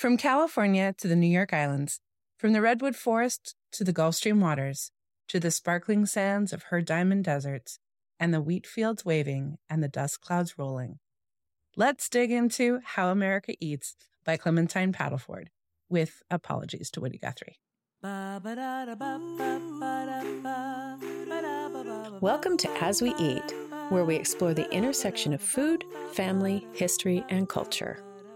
From California to the New York Islands, from the Redwood Forest to the Gulf Stream waters, to the sparkling sands of her diamond deserts, and the wheat fields waving and the dust clouds rolling. Let's dig into How America Eats by Clementine Paddleford, with apologies to Woody Guthrie. Welcome to As We Eat, where we explore the intersection of food, family, history, and culture.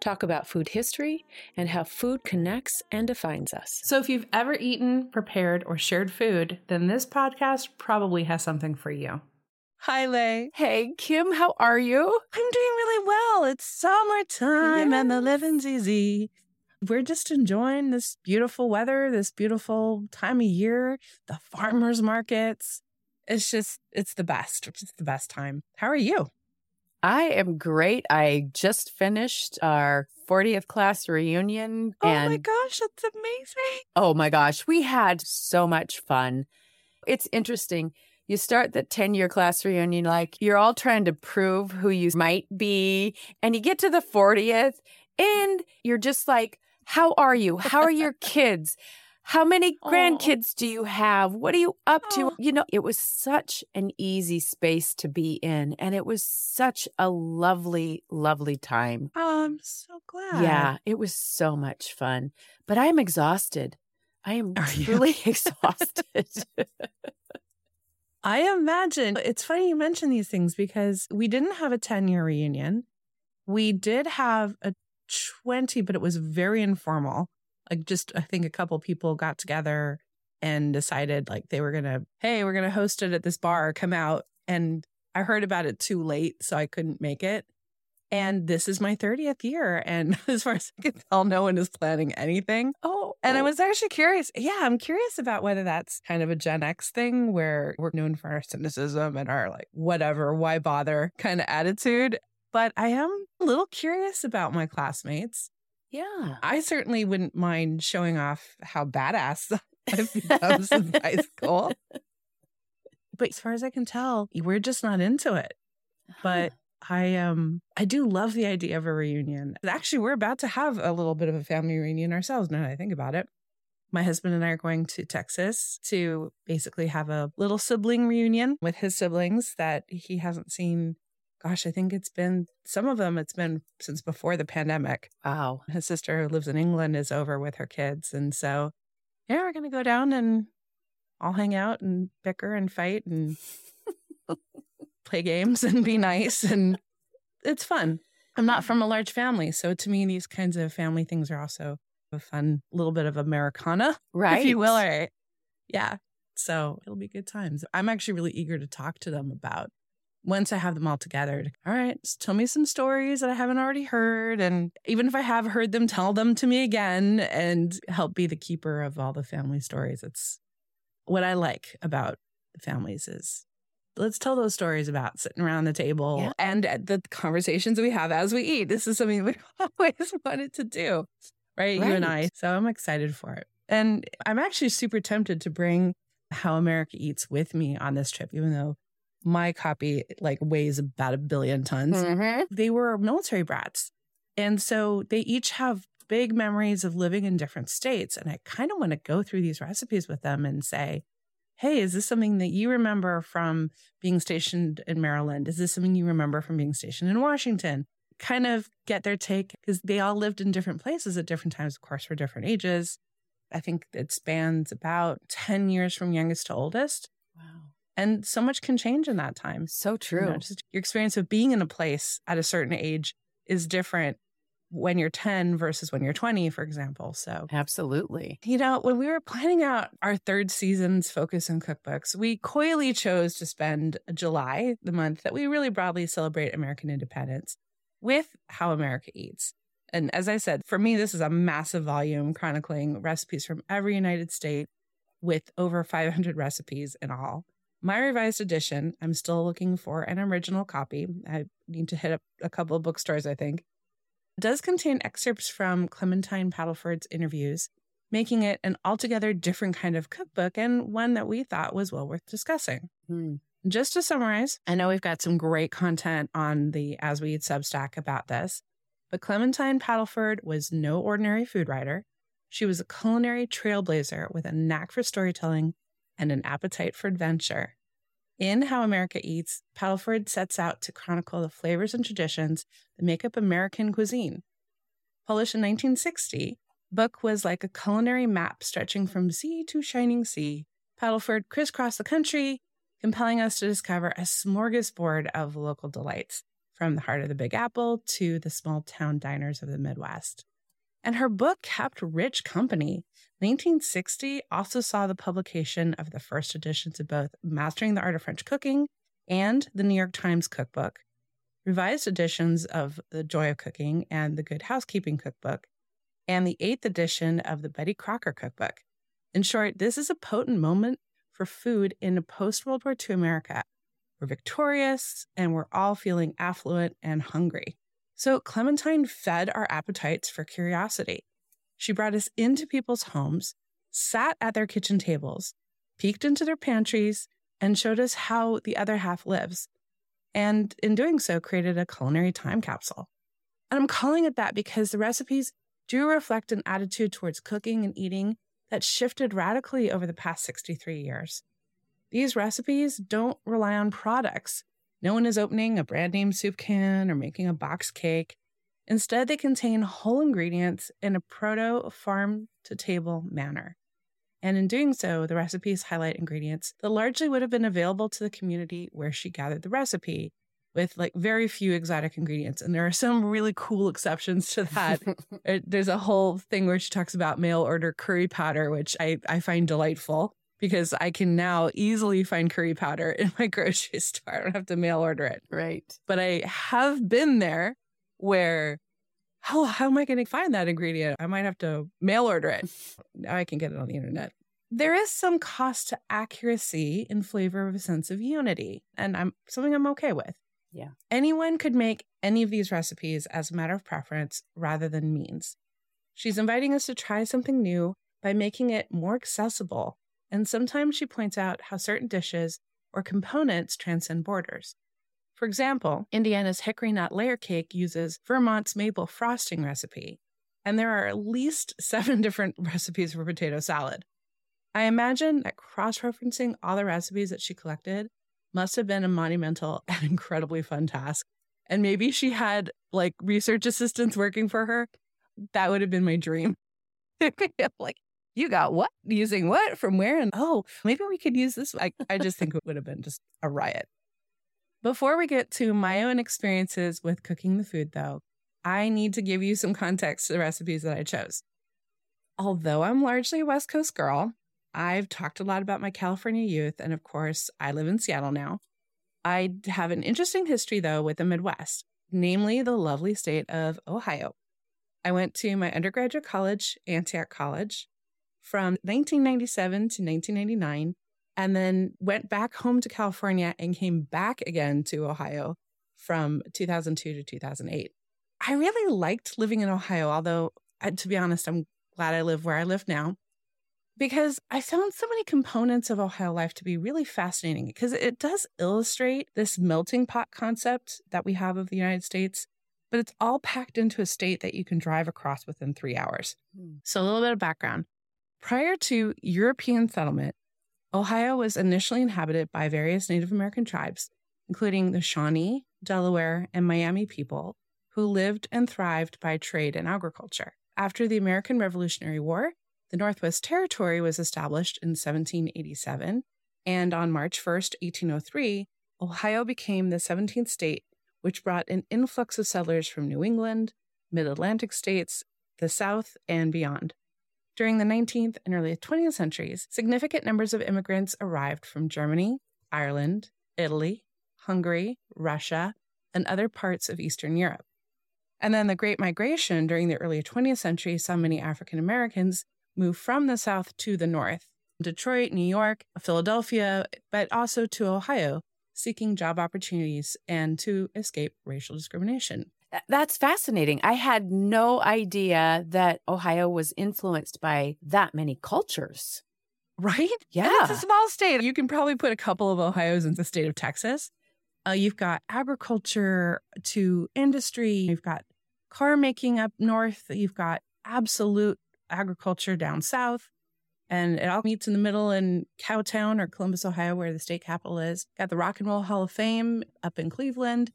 Talk about food history and how food connects and defines us. So, if you've ever eaten, prepared, or shared food, then this podcast probably has something for you. Hi, Lay. Hey, Kim, how are you? I'm doing really well. It's summertime yes. and the living's easy. We're just enjoying this beautiful weather, this beautiful time of year, the farmers markets. It's just, it's the best. It's the best time. How are you? I am great. I just finished our 40th class reunion. Oh my gosh, that's amazing. Oh my gosh, we had so much fun. It's interesting. You start the 10 year class reunion like you're all trying to prove who you might be. And you get to the 40th and you're just like, how are you? How are your kids? How many oh. grandkids do you have? What are you up to? Oh. You know, it was such an easy space to be in. And it was such a lovely, lovely time. Oh, I'm so glad. Yeah, it was so much fun. But I'm exhausted. I am really exhausted. I imagine it's funny you mention these things because we didn't have a 10 year reunion. We did have a 20, but it was very informal like just I think a couple people got together and decided like they were gonna, hey, we're gonna host it at this bar, come out. And I heard about it too late, so I couldn't make it. And this is my 30th year. And as far as I can tell, no one is planning anything. Oh. And I oh. was actually curious. Yeah, I'm curious about whether that's kind of a Gen X thing where we're known for our cynicism and our like, whatever, why bother kind of attitude. But I am a little curious about my classmates. Yeah. I certainly wouldn't mind showing off how badass I've become since high school. But as far as I can tell, we're just not into it. But I um I do love the idea of a reunion. Actually, we're about to have a little bit of a family reunion ourselves now that I think about it. My husband and I are going to Texas to basically have a little sibling reunion with his siblings that he hasn't seen gosh, I think it's been some of them, it's been since before the pandemic. Wow. His sister who lives in England is over with her kids. And so, yeah, we're going to go down and all hang out and bicker and fight and play games and be nice. And it's fun. I'm not from a large family. So to me, these kinds of family things are also a fun little bit of Americana, right? If you will. Right. Yeah. So it'll be good times. I'm actually really eager to talk to them about once I have them all together, all right, tell me some stories that I haven't already heard. And even if I have heard them, tell them to me again and help be the keeper of all the family stories. It's what I like about the families is let's tell those stories about sitting around the table yeah. and the conversations we have as we eat. This is something we always wanted to do, right? right? You and I. So I'm excited for it. And I'm actually super tempted to bring How America Eats with me on this trip, even though my copy like weighs about a billion tons. Mm-hmm. They were military brats. And so they each have big memories of living in different states. And I kind of want to go through these recipes with them and say, hey, is this something that you remember from being stationed in Maryland? Is this something you remember from being stationed in Washington? Kind of get their take because they all lived in different places at different times, of course, for different ages. I think it spans about 10 years from youngest to oldest. And so much can change in that time. So true. You know, your experience of being in a place at a certain age is different when you're 10 versus when you're 20, for example. So, absolutely. You know, when we were planning out our third season's focus on cookbooks, we coyly chose to spend July, the month that we really broadly celebrate American independence, with How America Eats. And as I said, for me, this is a massive volume chronicling recipes from every United State with over 500 recipes in all. My revised edition, I'm still looking for an original copy. I need to hit up a couple of bookstores, I think, does contain excerpts from Clementine Paddleford's interviews, making it an altogether different kind of cookbook and one that we thought was well worth discussing. Hmm. Just to summarize, I know we've got some great content on the As We Eat Substack about this, but Clementine Paddleford was no ordinary food writer. She was a culinary trailblazer with a knack for storytelling and an appetite for adventure. In How America Eats, Paddleford sets out to chronicle the flavors and traditions that make up American cuisine. Published in 1960, book was like a culinary map stretching from sea to shining sea. Paddleford crisscrossed the country, compelling us to discover a smorgasbord of local delights, from the heart of the Big Apple to the small town diners of the Midwest. And her book kept rich company. 1960 also saw the publication of the first editions of both Mastering the Art of French Cooking and the New York Times Cookbook, revised editions of The Joy of Cooking and the Good Housekeeping Cookbook, and the eighth edition of the Betty Crocker Cookbook. In short, this is a potent moment for food in a post World War II America. We're victorious and we're all feeling affluent and hungry. So Clementine fed our appetites for curiosity. She brought us into people's homes, sat at their kitchen tables, peeked into their pantries, and showed us how the other half lives. And in doing so, created a culinary time capsule. And I'm calling it that because the recipes do reflect an attitude towards cooking and eating that shifted radically over the past 63 years. These recipes don't rely on products. No one is opening a brand name soup can or making a box cake. Instead, they contain whole ingredients in a proto farm to table manner. And in doing so, the recipes highlight ingredients that largely would have been available to the community where she gathered the recipe, with like very few exotic ingredients. And there are some really cool exceptions to that. Uh, there's a whole thing where she talks about mail order curry powder, which I, I find delightful because I can now easily find curry powder in my grocery store. I don't have to mail order it. Right. But I have been there where how how am I going to find that ingredient? I might have to mail order it. Now I can get it on the internet. There is some cost to accuracy in flavor of a sense of unity, and I'm something I'm okay with. Yeah. Anyone could make any of these recipes as a matter of preference rather than means. She's inviting us to try something new by making it more accessible, and sometimes she points out how certain dishes or components transcend borders. For example, Indiana's hickory nut layer cake uses Vermont's maple frosting recipe, and there are at least seven different recipes for potato salad. I imagine that cross referencing all the recipes that she collected must have been a monumental and incredibly fun task. And maybe she had like research assistants working for her. That would have been my dream. like, you got what? Using what? From where? And oh, maybe we could use this. I, I just think it would have been just a riot. Before we get to my own experiences with cooking the food, though, I need to give you some context to the recipes that I chose. Although I'm largely a West Coast girl, I've talked a lot about my California youth, and of course, I live in Seattle now. I have an interesting history, though, with the Midwest, namely the lovely state of Ohio. I went to my undergraduate college, Antioch College, from 1997 to 1999, and then went back home to California and came back again to Ohio from 2002 to 2008. I really liked living in Ohio, although, to be honest, I'm glad I live where I live now because I found so many components of Ohio life to be really fascinating because it does illustrate this melting pot concept that we have of the United States, but it's all packed into a state that you can drive across within three hours. Hmm. So, a little bit of background. Prior to European settlement, Ohio was initially inhabited by various Native American tribes, including the Shawnee, Delaware, and Miami people, who lived and thrived by trade and agriculture. After the American Revolutionary War, the Northwest Territory was established in 1787, and on March 1, 1803, Ohio became the 17th state, which brought an influx of settlers from New England, mid Atlantic states, the South, and beyond. During the 19th and early 20th centuries, significant numbers of immigrants arrived from Germany, Ireland, Italy, Hungary, Russia, and other parts of Eastern Europe. And then the Great Migration during the early 20th century saw many African Americans move from the South to the North, Detroit, New York, Philadelphia, but also to Ohio, seeking job opportunities and to escape racial discrimination. That's fascinating. I had no idea that Ohio was influenced by that many cultures. Right? Yeah. And it's a small state. You can probably put a couple of Ohio's in the state of Texas. Uh, you've got agriculture to industry. You've got car making up north. You've got absolute agriculture down south. And it all meets in the middle in Cowtown or Columbus, Ohio, where the state capital is. Got the Rock and Roll Hall of Fame up in Cleveland.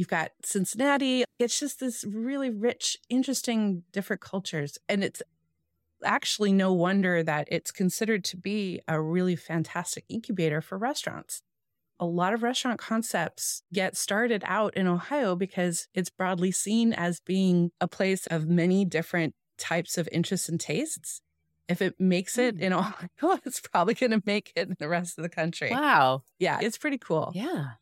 You've got Cincinnati. It's just this really rich, interesting, different cultures. And it's actually no wonder that it's considered to be a really fantastic incubator for restaurants. A lot of restaurant concepts get started out in Ohio because it's broadly seen as being a place of many different types of interests and tastes. If it makes it hmm. in Ohio, it's probably going to make it in the rest of the country. Wow. Yeah, it's pretty cool. Yeah.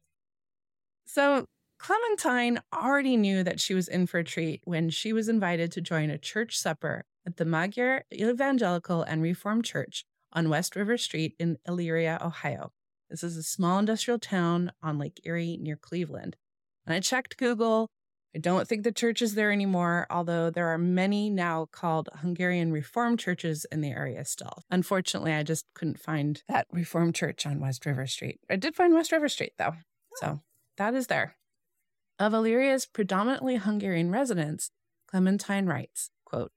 So Clementine already knew that she was in for a treat when she was invited to join a church supper at the Magyar Evangelical and Reformed Church on West River Street in Elyria, Ohio. This is a small industrial town on Lake Erie near Cleveland. And I checked Google. I don't think the church is there anymore, although there are many now called Hungarian Reformed churches in the area still. Unfortunately, I just couldn't find that Reformed church on West River Street. I did find West River Street, though. Oh. So that is there. Of Elyria's predominantly Hungarian residents, Clementine writes, quote,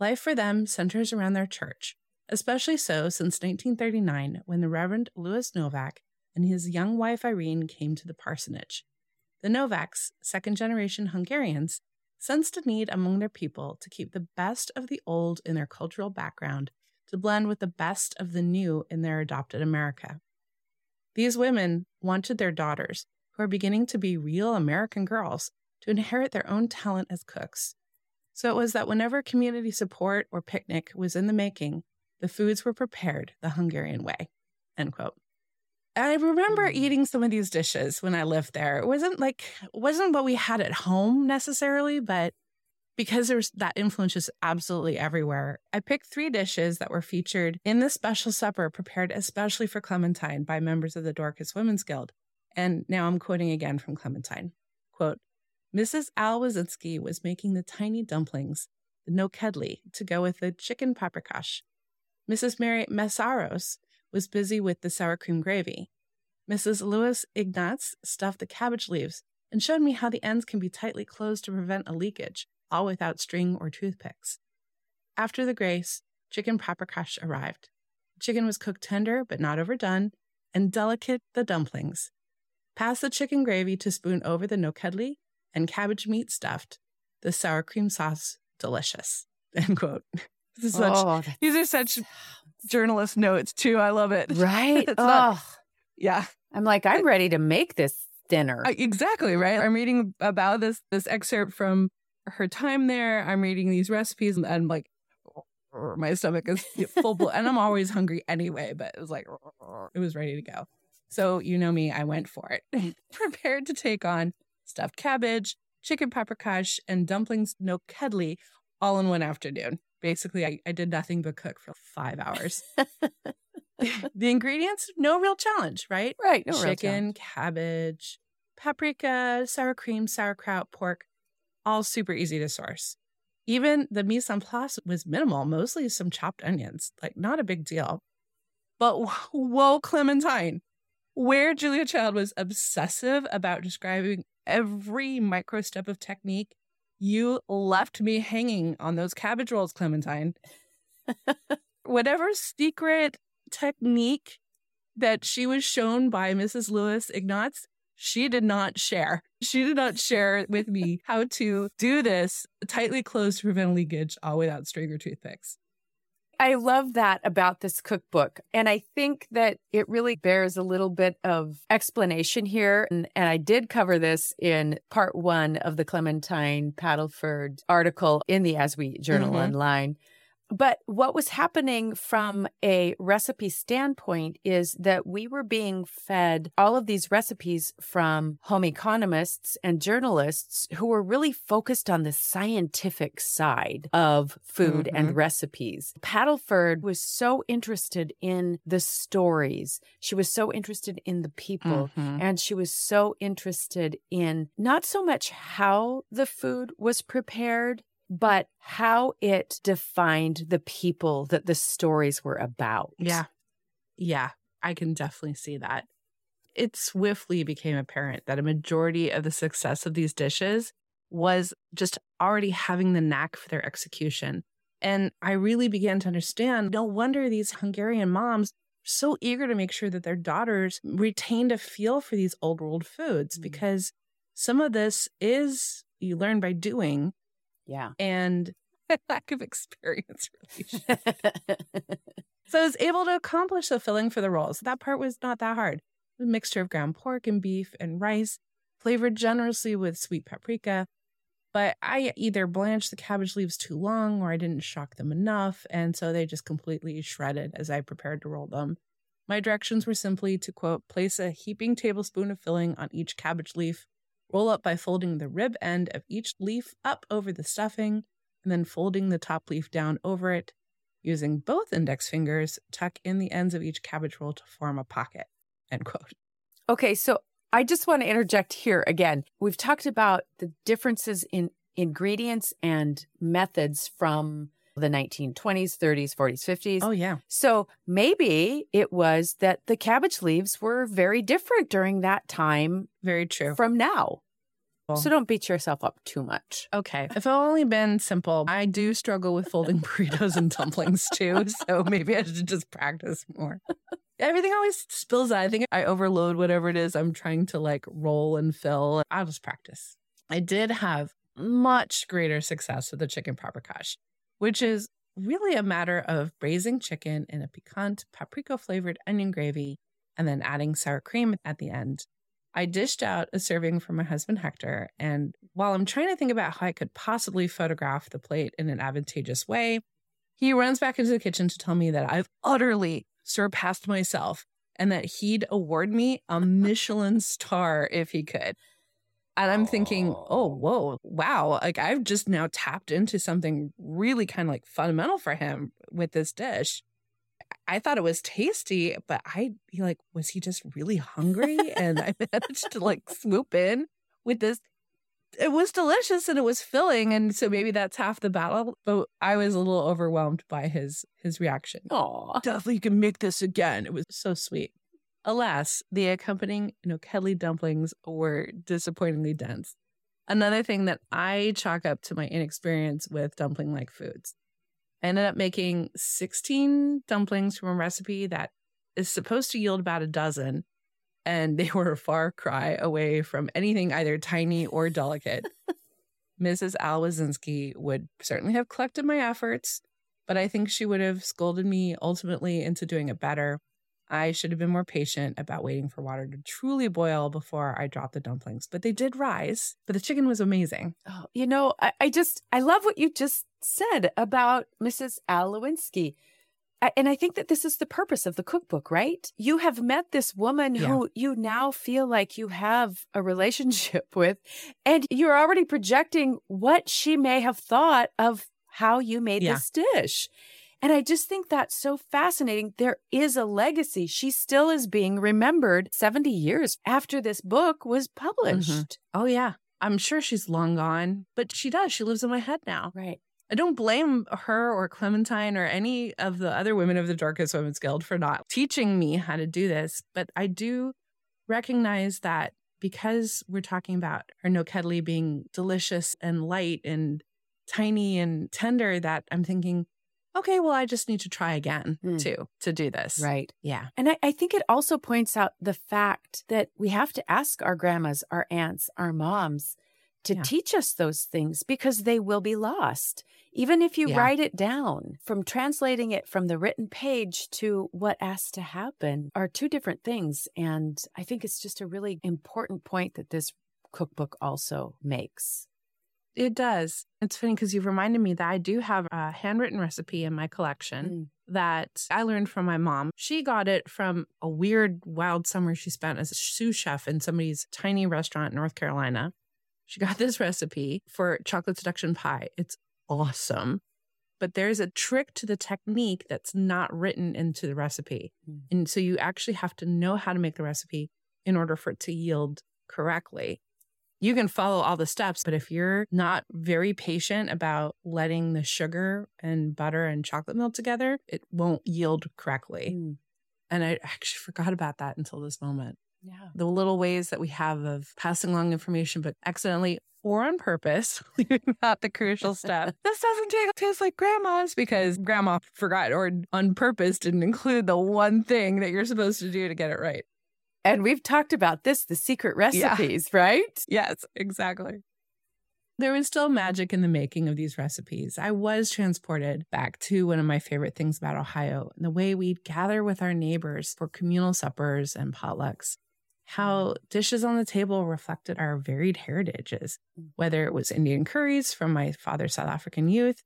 Life for them centers around their church, especially so since 1939 when the Reverend Louis Novak and his young wife Irene came to the parsonage. The Novaks, second generation Hungarians, sensed a need among their people to keep the best of the old in their cultural background to blend with the best of the new in their adopted America. These women wanted their daughters, who are beginning to be real American girls, to inherit their own talent as cooks. So it was that whenever community support or picnic was in the making, the foods were prepared the Hungarian way. End quote. I remember hmm. eating some of these dishes when I lived there. It wasn't like wasn't what we had at home necessarily, but because there's that influence is absolutely everywhere. I picked three dishes that were featured in the special supper prepared especially for Clementine by members of the Dorcas Women's Guild. And now I'm quoting again from Clementine. Quote, Mrs. Al Wazinski was making the tiny dumplings, the nokedli, to go with the chicken paprikash. Mrs. Mary Meszaros was busy with the sour cream gravy. Mrs. Louis Ignatz stuffed the cabbage leaves and showed me how the ends can be tightly closed to prevent a leakage, all without string or toothpicks. After the grace, chicken paprikash arrived. Chicken was cooked tender but not overdone, and delicate the dumplings. Pass the chicken gravy to spoon over the nokedli and cabbage meat stuffed. The sour cream sauce, delicious. End quote. This is such, Oh, these are such journalist notes too. I love it. right? It's not- oh, Yeah. I'm like, I'm ready to make this dinner. I- exactly right. I'm reading about this this excerpt from her time there. I'm reading these recipes and I'm like, my stomach is full, blo- and I'm always hungry anyway. But it was like, it was ready to go. So you know me, I went for it, prepared to take on stuffed cabbage, chicken paprikash, and dumplings no kedli all in one afternoon. Basically, I, I did nothing but cook for five hours. the ingredients, no real challenge, right? right. No real chicken, cabbage, paprika, sour cream, sauerkraut, pork, all super easy to source. Even the mise en place was minimal, mostly some chopped onions, like not a big deal. But whoa, Clementine, where Julia Child was obsessive about describing every micro step of technique, you left me hanging on those cabbage rolls, Clementine. Whatever secret technique that she was shown by Mrs. Lewis Ignatz, she did not share. She did not share with me how to do this tightly closed to prevent leakage, all without string or toothpicks. I love that about this cookbook. And I think that it really bears a little bit of explanation here. And, and I did cover this in part one of the Clementine Paddleford article in the As We Journal Mhm. Online. But what was happening from a recipe standpoint is that we were being fed all of these recipes from home economists and journalists who were really focused on the scientific side of food Mhm. and recipes. Paddleford was so interested in the stories. She was so interested in the people. Mhm. And she was so interested in not so much how the food was prepared, but how it defined the people that the stories were about. Yeah. Yeah. I can definitely see that. It swiftly became apparent that a majority of the success of these dishes was just already having the knack for their execution. And I really began to understand no wonder these Hungarian moms so eager to make sure that their daughters retained a feel for these old world foods Mm. because some of this is you learn by doing Yeah. and lack of experience really So I was able to accomplish the filling for the rolls. That part was not that hard. A mixture of ground pork and beef and rice, flavored generously with sweet paprika. But I either blanched the cabbage leaves too long or I didn't shock them enough. And so they just completely shredded as I prepared to roll them. My directions were simply to quote, place a heaping tablespoon of filling on each cabbage leaf, roll up by folding the rib end of each leaf up over the stuffing, and then folding the top leaf down over it, Using both index fingers, tuck in the ends of each cabbage roll to form a pocket. End quote. Okay, so I just want to interject here again. We've talked about the differences in ingredients and methods from the 1920s, 30s, 40s, 50s. Oh, yeah. So maybe it was that the cabbage leaves were very different during that time Very true. from now. So don't beat yourself up too much. Okay. If it only been simple, I do struggle with folding burritos and dumplings too. So maybe I should just practice more. Everything always spills out. I think I overload whatever it is I'm trying to like roll and fill. I'll just practice. I did have much greater success with the chicken paprikash, which is really a matter of braising chicken in a piquant paprika flavored onion gravy and then adding sour cream at the end. I dished out a serving for my husband Hector, and while I'm trying to think about how I could possibly photograph the plate in an advantageous way, he runs back into the kitchen to tell me that I've utterly surpassed myself and that he'd award me a Michelin star if he could. And I'm thinking, oh, whoa, wow. Like I've just now tapped into something really kind of like fundamental for him with this dish. I thought it was tasty, but I like, was he just really hungry? and I managed to like swoop in with this. It was delicious and it was filling, and so maybe that's half the battle. But I was a little overwhelmed by his his reaction. Oh, Definitely can make this again. It was so sweet. Alas, the accompanying Nokedli dumplings were disappointingly dense. Another thing that I chalk up to my inexperience with dumpling like foods. I ended up making 16 dumplings from a recipe that is supposed to yield about a dozen, and they were a far cry away from anything either tiny or delicate. Mrs. Al Wazinski would certainly have collected my efforts, but I think she would have scolded me ultimately into doing it better. I should have been more patient about waiting for water to truly boil before I dropped the dumplings, but they did rise. But the chicken was amazing. Oh, you know, I, I just I love what you just said about Mrs. Al Lewinsky. I- And I think that this is the purpose of the cookbook, right? You have met this woman Yeah. who you now feel like you have a relationship with, and you're already projecting what she may have thought of how you made Yeah. this dish. And I just think that's so fascinating. There is a legacy. She still is being remembered 70 years after this book was mm-hmm. published. Oh, yeah. I'm sure she's long gone, but she does. She lives in my head now. Right. I don't blame her or Clementine or any of the other women of the Dorcas Women's Guild for not teaching me how to do this, but I do recognize that because we're talking about her nokedli being delicious and light and tiny and tender, that I'm thinking, okay, well, I just need to try again Hmm. too to do this. Right. Yeah. And I, I think it also points out the fact that we have to ask our grandmas, our aunts, our moms to Yeah. teach us those things because they will be lost. Even if you Yeah. write it down, from translating it from the written page to what has to happen are two different things. And I think it's just a really important point that this cookbook also makes. It does. It's funny because you've reminded me that I do have a handwritten recipe in my collection Mm. that I learned from my mom. She got it from a weird, wild summer she spent as a sous chef in somebody's tiny restaurant in North Carolina. She got this recipe for chocolate seduction pie. It's awesome. But there's a trick to the technique that's not written into the recipe. Mm. And so you actually have to know how to make the recipe in order for it to yield correctly. You can follow all the steps, but if you're not very patient about letting the sugar and butter and chocolate melt together, it won't yield correctly. Mm. And I actually forgot about that until this moment. Yeah. The little ways that we have of passing along information, but accidentally or on purpose, leaving out the crucial step. this doesn't taste, taste like grandma's because grandma forgot or on purpose didn't include the one thing that you're supposed to do to get it right. And we've talked about this, the secret Yeah. recipes, right? Yes, exactly. There was still magic in the making of these recipes. I was transported back to one of my favorite things about Ohio the way we'd gather with our neighbors for communal suppers and potlucks. How dishes on the table reflected our varied heritages, whether it was Indian curries from my father's South African youth,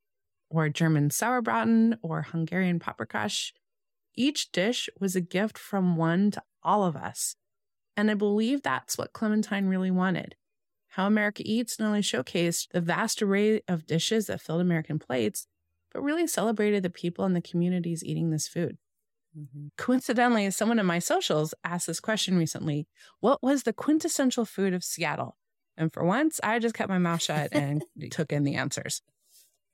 or German sauerbraten, or Hungarian paprikash. Each dish was a gift from one to all of us. And I believe that's what Clementine really wanted. How America Eats not only showcased the vast array of dishes that filled American plates, but really celebrated the people and the communities eating this food. Mm-hmm. Coincidentally, someone in my socials asked this question recently What was the quintessential food of Seattle? And for once, I just kept my mouth shut and took in the answers.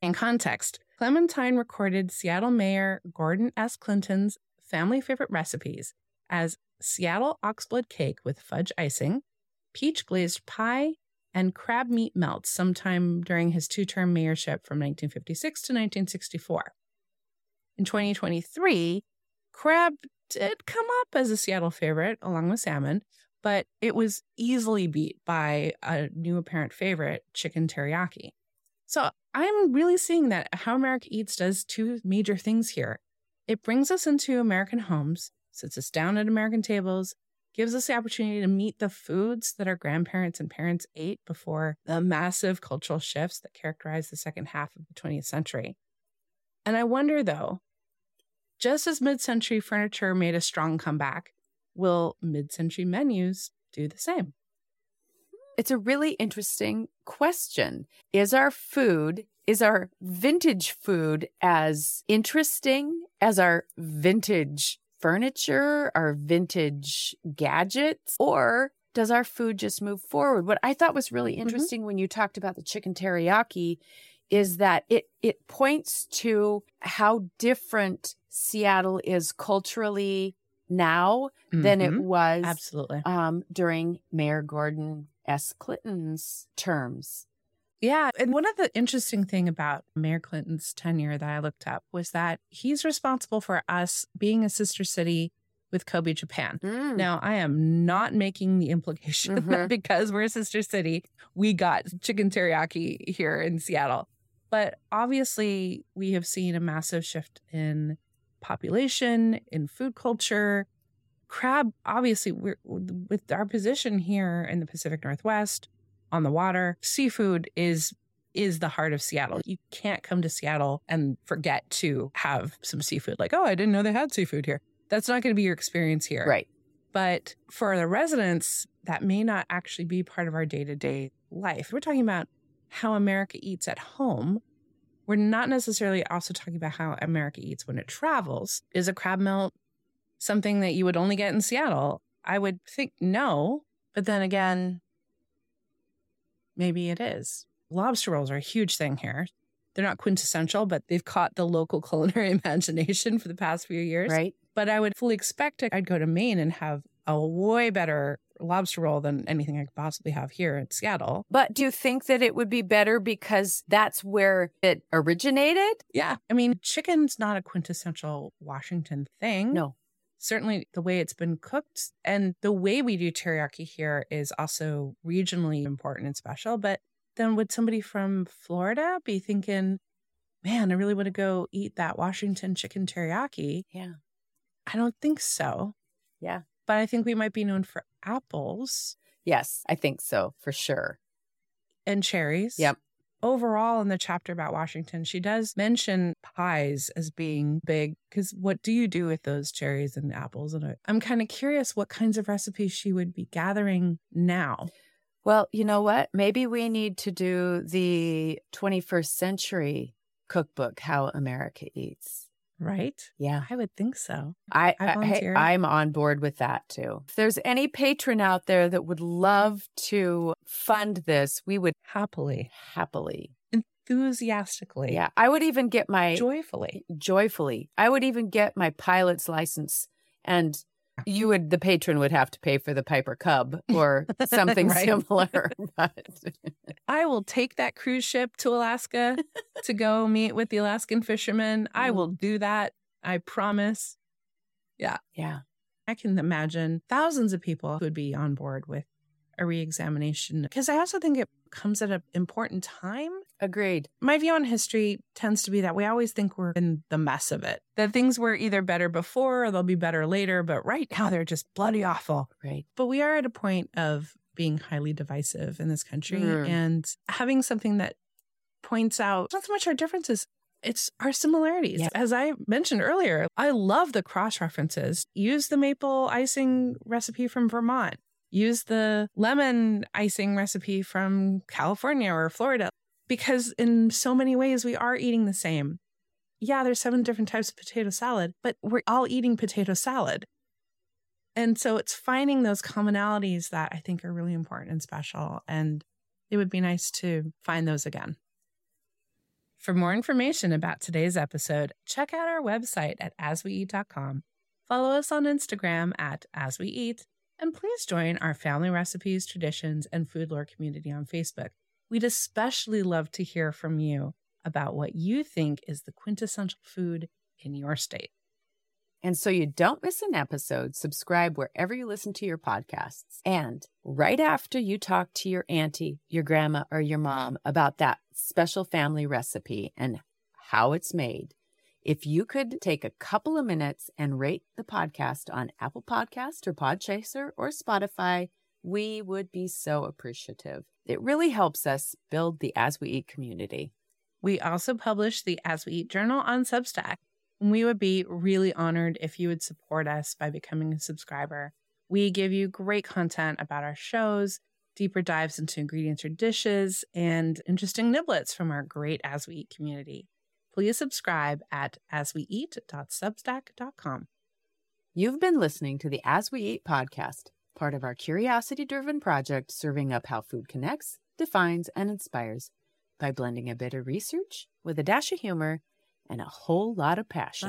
In context, Clementine recorded Seattle Mayor Gordon S. Clinton's family favorite recipes as Seattle oxblood cake with fudge icing, peach glazed pie, and crab meat melts sometime during his two term mayorship from 1956 to 1964. In 2023, crab did come up as a Seattle favorite along with salmon, but it was easily beat by a new apparent favorite, chicken teriyaki. So I'm really seeing that How America Eats does two major things here. It brings us into American homes, sits us down at American tables, gives us the opportunity to meet the foods that our grandparents and parents ate before the massive cultural shifts that characterized the second half of the 20th century. And I wonder though, just as mid century furniture made a strong comeback, will mid century menus do the same? It's a really interesting question. Is our food, is our vintage food as interesting as our vintage furniture, our vintage gadgets, or does our food just move forward? What I thought was really interesting when you talked about the chicken teriyaki is that it it points to how different Seattle is culturally now than it Mhm. was Absolutely. um, during Mayor Gordon S. Clinton's terms. Yeah. And one of the interesting thing about Mayor Clinton's tenure that I looked up was that he's responsible for us being a sister city with Kobe, Japan. Mm. Now, I am not making the implication Mhm. that because we're a sister city, we got chicken teriyaki here in Seattle. But obviously, we have seen a massive shift in population, in food culture. Crab, obviously, we're with our position here in the Pacific Northwest on the water, seafood is is the heart of Seattle. You can't come to Seattle and forget to have some seafood. Like, oh, I didn't know they had seafood here. That's not going to be your experience here. Right. But for the residents, that may not actually be part of our day to day life. We're talking about how America eats at home. We're not necessarily also talking about how America eats when it travels. Is a crab melt something that you would only get in Seattle? I would think no. But then again, maybe it is. Lobster rolls are a huge thing here. They're not quintessential, but they've caught the local culinary imagination for the past few years Right. but I would fully expect it. I'd go to Maine and have a way better lobster roll than anything I could possibly have here in Seattle. But do you think that it would be better because that's where it originated? Yeah. I mean, chicken's not a quintessential Washington thing. No. Certainly the way it's been cooked and the way we do teriyaki here is also regionally important and special. But then would somebody from Florida be thinking, man, I really want to go eat that Washington chicken teriyaki? Yeah. I don't think so. Yeah. But I think we might be known for apples Yes, I think so for sure. and cherries. Yep overall in the chapter about Washington, she does mention pies as being big because what do you do with those cherries and apples? And I'm kind of curious what kinds of recipes she would be gathering now. Well, you know what? Maybe we need to do the 21st century cookbook, How America Eats right? Yeah. I would think so. I, I, am on board with that too. If there's any patron out there that would love to fund this, we would happily, happily, enthusiastically. Yeah. I would even get my joyfully, joyfully. I would even get my pilot's license and you would the patron would have to pay for the Piper Cub or something similar. But I will take that cruise ship to Alaska to go meet with the Alaskan fishermen. Mm. I will do that. I promise. Yeah. Yeah. I can imagine thousands of people would be on board with a reexamination because I also think it comes at an important time. Agreed. My view on history tends to be that we always think we're in the mess of it, that things were either better before or they'll be better later, but right now they're just bloody awful. Right. But we are at a point of being highly divisive in this country mm. and having something that points out not so much our differences, it's our similarities. Yes. As I mentioned earlier, I love the cross references. Use the maple icing recipe from Vermont use the lemon icing recipe from California or Florida because in so many ways we are eating the same. Yeah, there's seven different types of potato salad, but we're all eating potato salad. And so it's finding those commonalities that I think are really important and special. And it would be nice to find those again. For more information about today's episode, check out our website at asweeat.com. Follow us on Instagram at asweeat and please join our family recipes, traditions, and food lore community on Facebook. We'd especially love to hear from you about what you think is the quintessential food in your state. And so you don't miss an episode, subscribe wherever you listen to your podcasts. And right after you talk to your auntie, your grandma, or your mom about that special family recipe and how it's made, if you could take a couple of minutes and rate the podcast on Apple Podcast or Podchaser or Spotify, we would be so appreciative. It really helps us build the As We Eat community. We also publish the As We Eat Journal on Substack. And we would be really honored if you would support us by becoming a subscriber. We give you great content about our shows, deeper dives into ingredients or dishes, and interesting niblets from our great As We Eat community please subscribe at asweeat.substack.com. You've been listening to the As We Eat podcast, part of our curiosity driven project serving up how food connects, defines, and inspires by blending a bit of research with a dash of humor and a whole lot of passion.